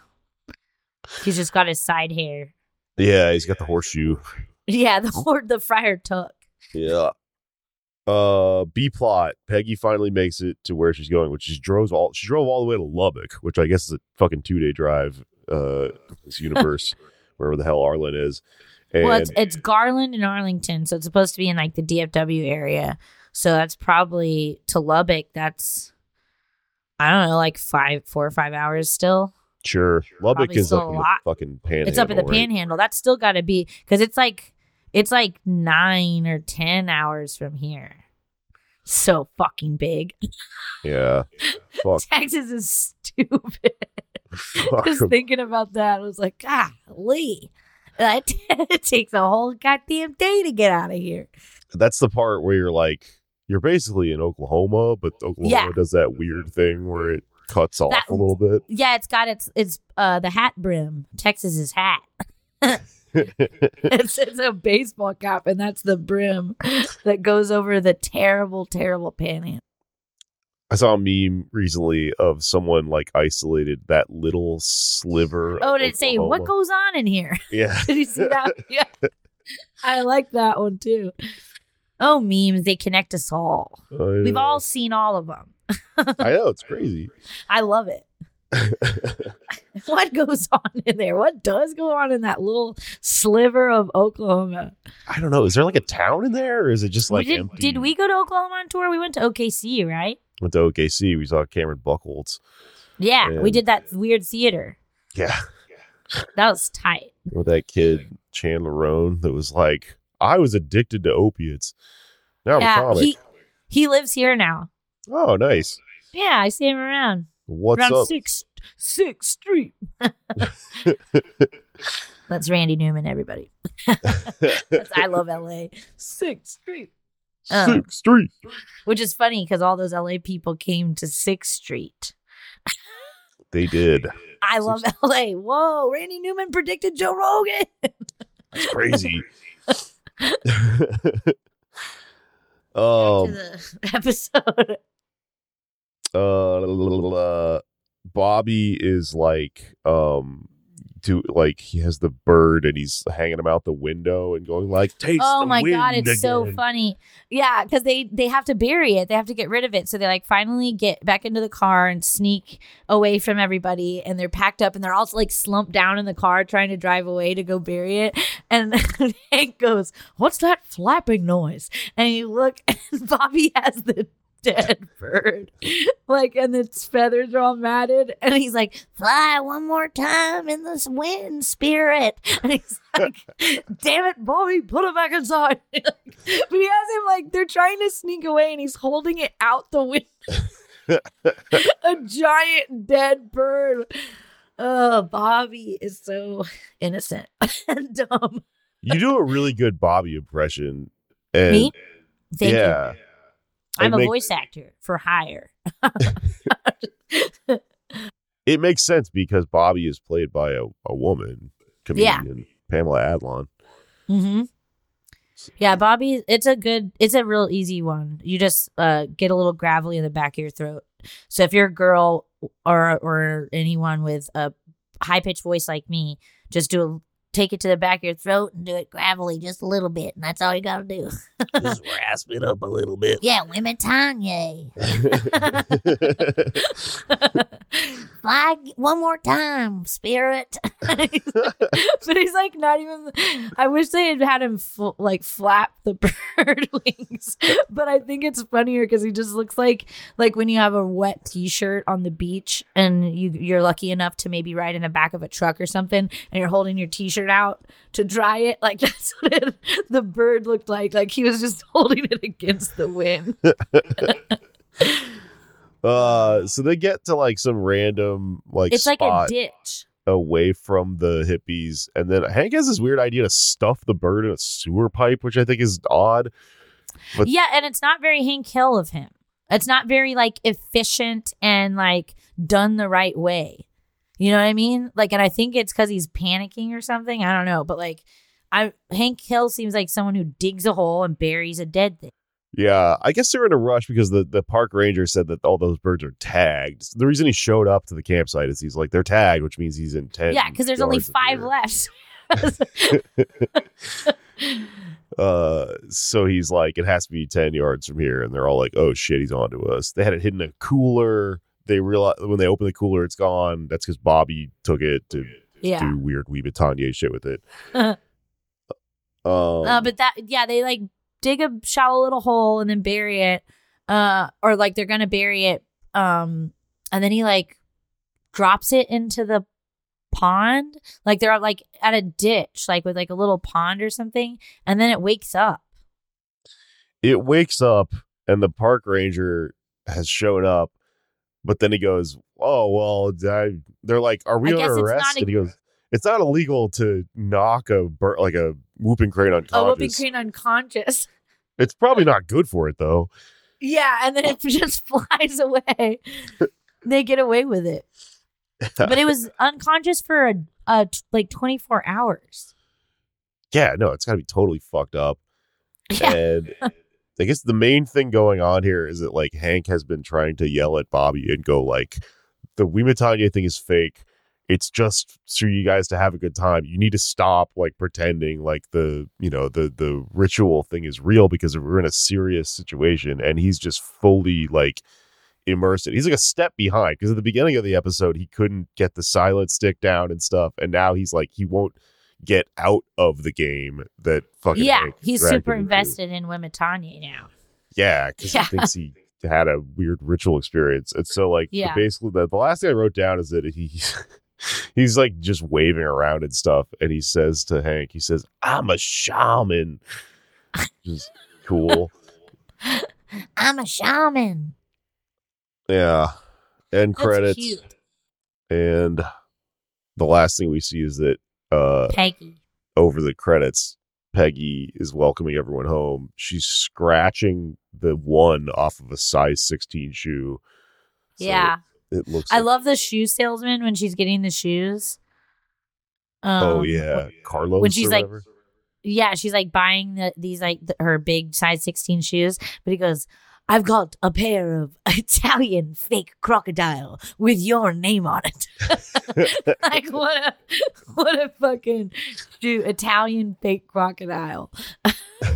He's just got his side hair. Yeah, he's got the horseshoe. Yeah, the [LAUGHS] hor- the friar tuck. Yeah. Uh B plot. Peggy finally makes it to where she's going, which she drove all she drove all the way to Lubbock, which I guess is a fucking two day drive, uh this [LAUGHS] universe, wherever the hell Arlen is. And well, it's it's Garland and Arlington, so it's supposed to be in like the DFW area. So that's probably to Lubbock. That's I don't know, like five, four or five hours still. Sure. Lubbock Probably is still up a in lot. the fucking panhandle. it's up in the right? panhandle. That's still got to be because it's like it's like nine or ten hours from here. So fucking big. Yeah. [LAUGHS] Fuck. Texas is stupid. [LAUGHS] Fuck Just thinking about that, I was like, golly, that [LAUGHS] it takes a whole goddamn day to get out of here. That's the part where you're like, you're basically in Oklahoma, but Oklahoma Yeah. does that weird thing where it cuts off That- a little bit. Yeah, it's got its it's uh the hat brim. Texas's hat. [LAUGHS] it's, it's a baseball cap, and that's the brim that goes over the terrible, terrible panty. I saw a meme recently of someone like isolated that little sliver. Oh, did it say what goes on in here? [LAUGHS] Yeah. [LAUGHS] Did you see that? Yeah, I like that one too. Oh, memes! They connect us all. We've all seen all of them. I know it's crazy. [LAUGHS] I love it. [LAUGHS] [LAUGHS] What goes on in there? What does go on in that little sliver of Oklahoma? I don't know. Is there like a town in there, or is it just We like did, empty? did we go to Oklahoma on tour? We went to OKC, right? went to OKC? We saw Cameron Buckholz. Yeah, we did that weird theater. Yeah, That was tight. with that kid Chandler Roan that was like, I was addicted to opiates. Now yeah, he he lives here now. Oh, nice. Yeah, I see him around What's around up? six Sixth Street. [LAUGHS] That's Randy Newman, everybody. [LAUGHS] That's I love LA. Sixth Street. Um, Sixth Street. which is funny because all those LA people came to Sixth Street. They did. I love LA. Whoa, Randy Newman predicted Joe Rogan. That's crazy. [LAUGHS] Um, the episode. Uh, Bobby is like, um, do like he has the bird and he's hanging him out the window and going like, taste. Oh my god, it's so funny. Yeah, because they they have to bury it. They have to get rid of it. So they like finally get back into the car and sneak away from everybody. And they're packed up and they're also like slumped down in the car trying to drive away to go bury it. And [LAUGHS] Hank goes, "What's that flapping noise?" And you look, [LAUGHS] and Bobby has the dead [LAUGHS] bird, like, and its feathers are all matted. And he's like, "Fly one more time in this wind, spirit." [LAUGHS] And he's like, [LAUGHS] damn it, Bobby, put it back inside. but he has him like they're trying to sneak away and he's holding it out the window. a giant dead bird. Oh, Bobby is so innocent and dumb. You do a really good Bobby impression. And Me? Thank you. Yeah. I'm It a make- voice actor for hire. [LAUGHS] It makes sense because Bobby is played by a, a woman Yeah. comedian, Pamela Adlon. Mm-hmm. Yeah, Bobby, it's a good, it's a real easy one. You just uh, get a little gravelly in the back of your throat. So if you're a girl or or anyone with a high pitched voice like me, just do a, take it to the back of your throat and do it gravelly just a little bit, and that's all you gotta do. [LAUGHS] Just rasp it up a little bit. Yeah, Wematanye. [LAUGHS] [LAUGHS] Fly one more time, spirit. [LAUGHS] but he's like not even. I wish they had had him fl- like flap the [LAUGHS] bird [LAUGHS] wings. But I think it's funnier because he just looks like like when you have a wet T-shirt on the beach and you you're lucky enough to maybe ride in the back of a truck or something, and you're holding your T-shirt out to dry it. Like that's what it, the bird looked like. Like he was just holding it against the wind. Uh, so they get to like some random like it's like a ditch. away from the hippies, and then Hank has this weird idea to stuff the bird in a sewer pipe, which I think is odd. But- yeah, and it's not very Hank Hill of him. It's not very like efficient and like done the right way. You know what I mean? Like, and I think it's because he's panicking or something. I don't know, but like, I Hank Hill seems like someone who digs a hole and buries a dead thing. Yeah, I guess they're in a rush because the, the park ranger said that all those birds are tagged. The reason he showed up to the campsite is he's like they're tagged, which means he's in ten. yeah, because there's only five left. [LAUGHS] [LAUGHS] Uh, so he's like, it has to be ten yards from here, and they're all like, "Oh shit, he's on to us." They had it hidden in a cooler. They realize when they open the cooler, it's gone. That's because Bobby took it to yeah. do weird Wematanye shit with it. Uh-huh. [LAUGHS] um, Uh, but that yeah, they like dig a shallow little hole and then bury it. Uh, or like they're gonna bury it. Um, and then he like drops it into the pond. Like they're like at a ditch, like with like a little pond or something, and then it wakes up. it wakes up, and the park ranger has shown up, but then he goes, "Oh well," I, they're like, "Are we under arrest?" a- and he goes, "It's not illegal to knock a bird like a whooping crane unconscious. A whooping crane unconscious. It's probably not good for it though." Yeah, and then it [LAUGHS] just flies away. they get away with it, [LAUGHS] but it was unconscious for a, a t- like twenty four hours. yeah, no, it's got to be totally fucked up. [LAUGHS] Yeah. And I guess the main thing going on here is that like Hank has been trying to yell at Bobby and go like, the Wematanye thing is fake. It's just for you guys to have a good time. You need to stop like pretending like the you know the the ritual thing is real because we're in a serious situation. And he's just fully like immersed. in- He's like a step behind because at the beginning of the episode he couldn't get the silent stick down and stuff, and now he's like he won't get out of the game that fucking yeah, Hank he's super invested in Wematanye now. Yeah, because Yeah. he thinks he had a weird ritual experience. And so like Yeah. basically the, the last thing I wrote down is that he [LAUGHS] he's like just waving around and stuff and he says to Hank, he says, I'm a shaman. Just cool. [LAUGHS] I'm a shaman. Yeah. End That's credits. cute. And the last thing we see is that uh Peggy. over the credits, Peggy is welcoming everyone home. She's scratching the one off of a size 16 shoe. So yeah. It looks I like- love the shoe salesman when she's getting the shoes. Oh Um, yeah, Carlos. when she's or like- whatever. Yeah, she's like buying the, these like th- her big size 16 shoes, but he goes, "I've got a pair of [LAUGHS] Italian fake crocodile with your name on it." [LAUGHS] like what a what a fucking shoe Italian fake crocodile. [LAUGHS] [LAUGHS]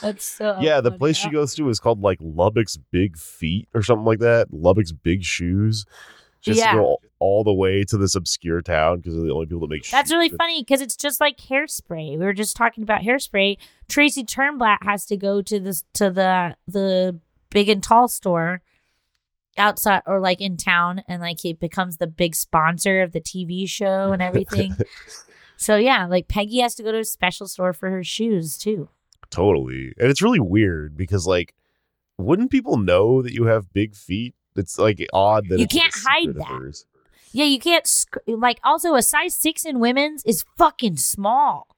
That's so yeah, the place she goes to is called like Lubbock's Big Feet or something like that. Lubbock's Big Shoes. Just Yeah. go all the way to this obscure town because they're the only people that make. Shoes. That's shoes really funny because it's just like hairspray. We were just talking about hairspray. Tracy Turnblad has to go to this to the the big and tall store outside or like in town and like he becomes the big sponsor of the TV show and everything. [LAUGHS] so yeah, like Peggy has to go to a special store for her shoes too. Totally, and it's really weird because like, wouldn't people know that you have big feet? It's like odd that You it's, like, a can't hide that. Yeah, you can't sc- like also a size 6 in women's is fucking small.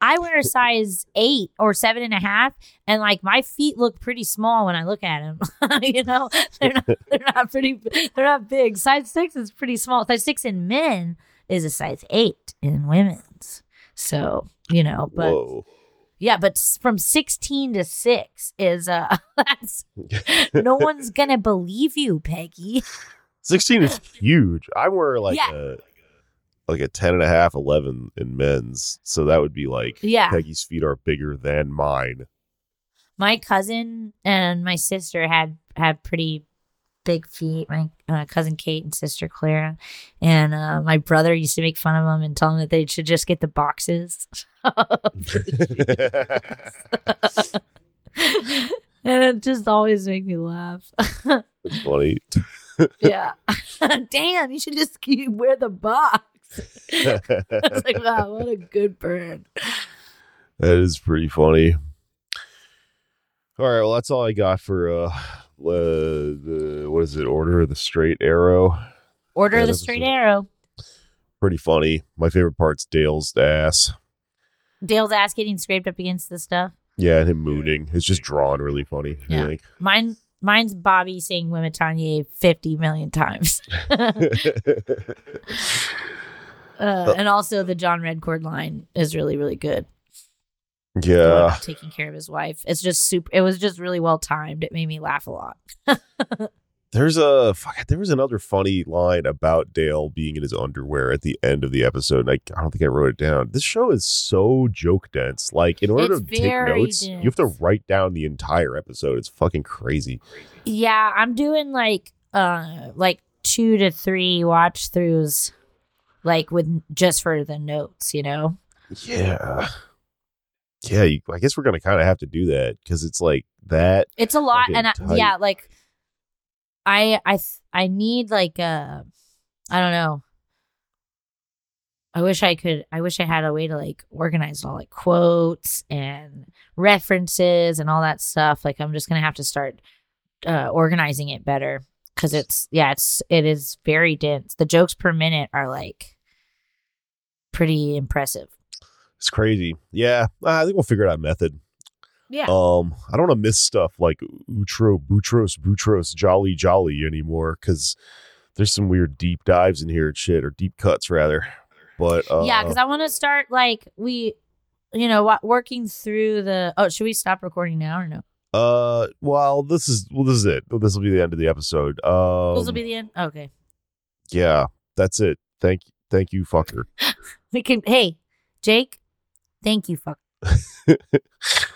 I wear a size eight or seven and a half, and like my feet look pretty small when I look at them. [LAUGHS] you know, they're not they're not pretty they're not big. Size six is pretty small. Size six in men is a size eight in women's. So you know, but Whoa. yeah, but from sixteen to six is uh [LAUGHS] that's [LAUGHS] no one's gonna believe you, Peggy. 16 is huge. I wear like Yeah. a like a 10 and a half, 11 in men's. So that would be like Yeah. Peggy's feet are bigger than mine. my cousin and my sister had had pretty big feet my uh, cousin kate and sister clara and uh, my brother used to make fun of them and tell them that they should just get the boxes. [LAUGHS] And it just always made me laugh. It's funny. [LAUGHS] [LAUGHS] yeah. Damn you should just keep wear the box. I was like wow what a good burn. That is pretty funny. All right, well that's all I got for uh, uh the what is it? Order of the Straight Arrow. order of the straight arrow Pretty funny. My favorite part's Dale's ass. dale's ass getting scraped up against the stuff Yeah, and him mooning. It's just drawn really funny. Yeah. think. Mine, mine's Bobby saying Wematanye fifty million times, [LAUGHS] [LAUGHS] uh, and also the John Redcorn line is really, really good. Yeah. taking care of his wife. It's just super. It was just really well timed. It made me laugh a lot. [LAUGHS] There's a fuck. There was another funny line about Dale being in his underwear at the end of the episode. And I, I don't think I wrote it down. This show is so joke dense. Like in order It's to take notes, you have to write down the entire episode. It's fucking crazy. Yeah, I'm doing like uh like two to three watch throughs, like with just for the notes. You know. Yeah. Yeah, you, I guess we're gonna kind of have to do that because it's like that. It's a lot, and I, yeah, like I I I need like uh I don't know. I wish I could. I wish I had a way to like organize all like quotes and references and all that stuff. Like I'm just gonna have to start uh, organizing it better because it's yeah it's it is very dense. The jokes per minute are like pretty impressive. It's crazy. Yeah, I think we'll figure it out method. Yeah. Um, I don't want to miss stuff like Utro, Boutros, Boutros, Ghali, Ghali anymore because there's some weird deep dives in here and shit, or deep cuts rather. But uh, yeah, because I want to start like we you know, working through the. Oh, should we stop recording now or no? Uh, well, this is well, this is it. This will be the end of the episode. Um, this will be the end. Okay, yeah, that's it. Thank, thank you, fucker. [LAUGHS] we can. Hey, Jake, thank you. Fuck. [LAUGHS]